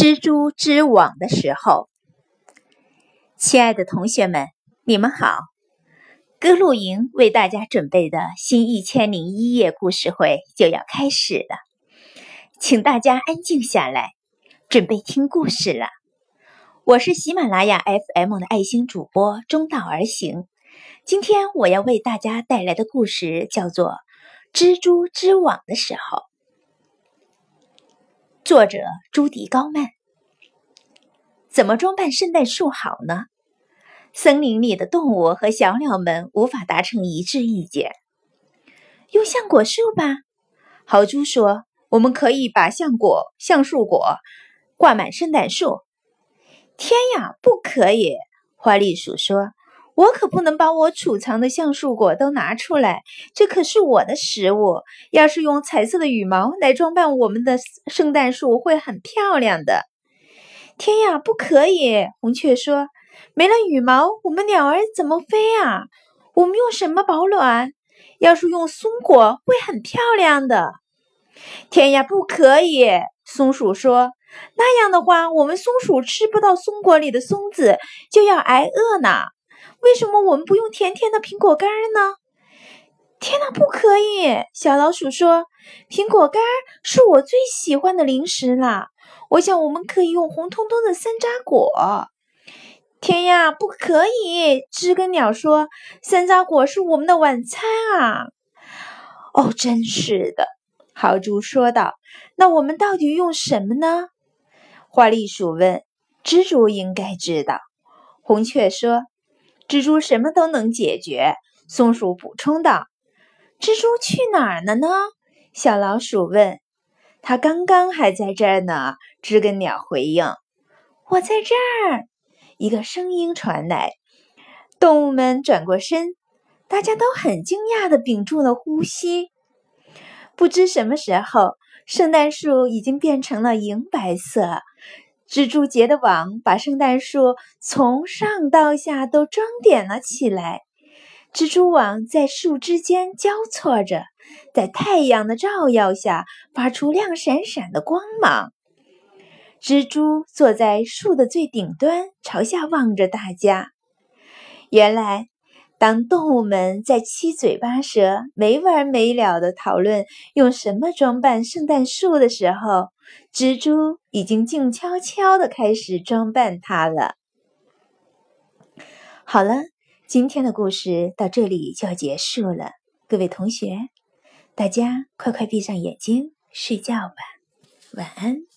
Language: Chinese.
蜘蛛织网的时候，亲爱的同学们，你们好！歌露营为大家准备的新一千零一夜故事会就要开始了，请大家安静下来，准备听故事了。我是喜马拉雅 FM 的爱心主播中道而行，今天我要为大家带来的故事叫做《蜘蛛织网的时候》。作者朱迪高曼。怎么装扮圣诞树好呢？森林里的动物和小鸟们无法达成一致意见。用橡果树吧，豪猪说：“我们可以把橡果、橡树果挂满圣诞树。”天呀，不可以！花栗鼠说。我可不能把我储藏的橡树果都拿出来，这可是我的食物。要是用彩色的羽毛来装扮我们的圣诞树，会很漂亮的。天呀，不可以！红雀说：“没了羽毛，我们鸟儿怎么飞啊？我们用什么保暖？要是用松果，会很漂亮的。”天呀，不可以！松鼠说：“那样的话，我们松鼠吃不到松果里的松子，就要挨饿呢。”为什么我们不用甜甜的苹果干呢？天哪，不可以！小老鼠说：“苹果干是我最喜欢的零食啦。我想我们可以用红彤彤的山楂果。”天呀，不可以！知更鸟说：“山楂果是我们的晚餐啊！”哦，真是的，豪猪说道。那我们到底用什么呢？花栗鼠问。蜘蛛应该知道。红雀说。蜘蛛什么都能解决，松鼠补充道。蜘蛛去哪儿了呢？小老鼠问。它刚刚还在这儿呢。知更鸟回应。我在这儿。一个声音传来。动物们转过身，大家都很惊讶地屏住了呼吸。不知什么时候，圣诞树已经变成了银白色。蜘蛛结的网把圣诞树从上到下都装点了起来，蜘蛛网在树枝间交错着，在太阳的照耀下发出亮闪闪的光芒。蜘蛛坐在树的最顶端，朝下望着大家。原来。当动物们在七嘴八舌、没完没了地讨论用什么装扮圣诞树的时候，蜘蛛已经静悄悄地开始装扮它了。好了，今天的故事到这里就要结束了。各位同学，大家快快闭上眼睛睡觉吧，晚安。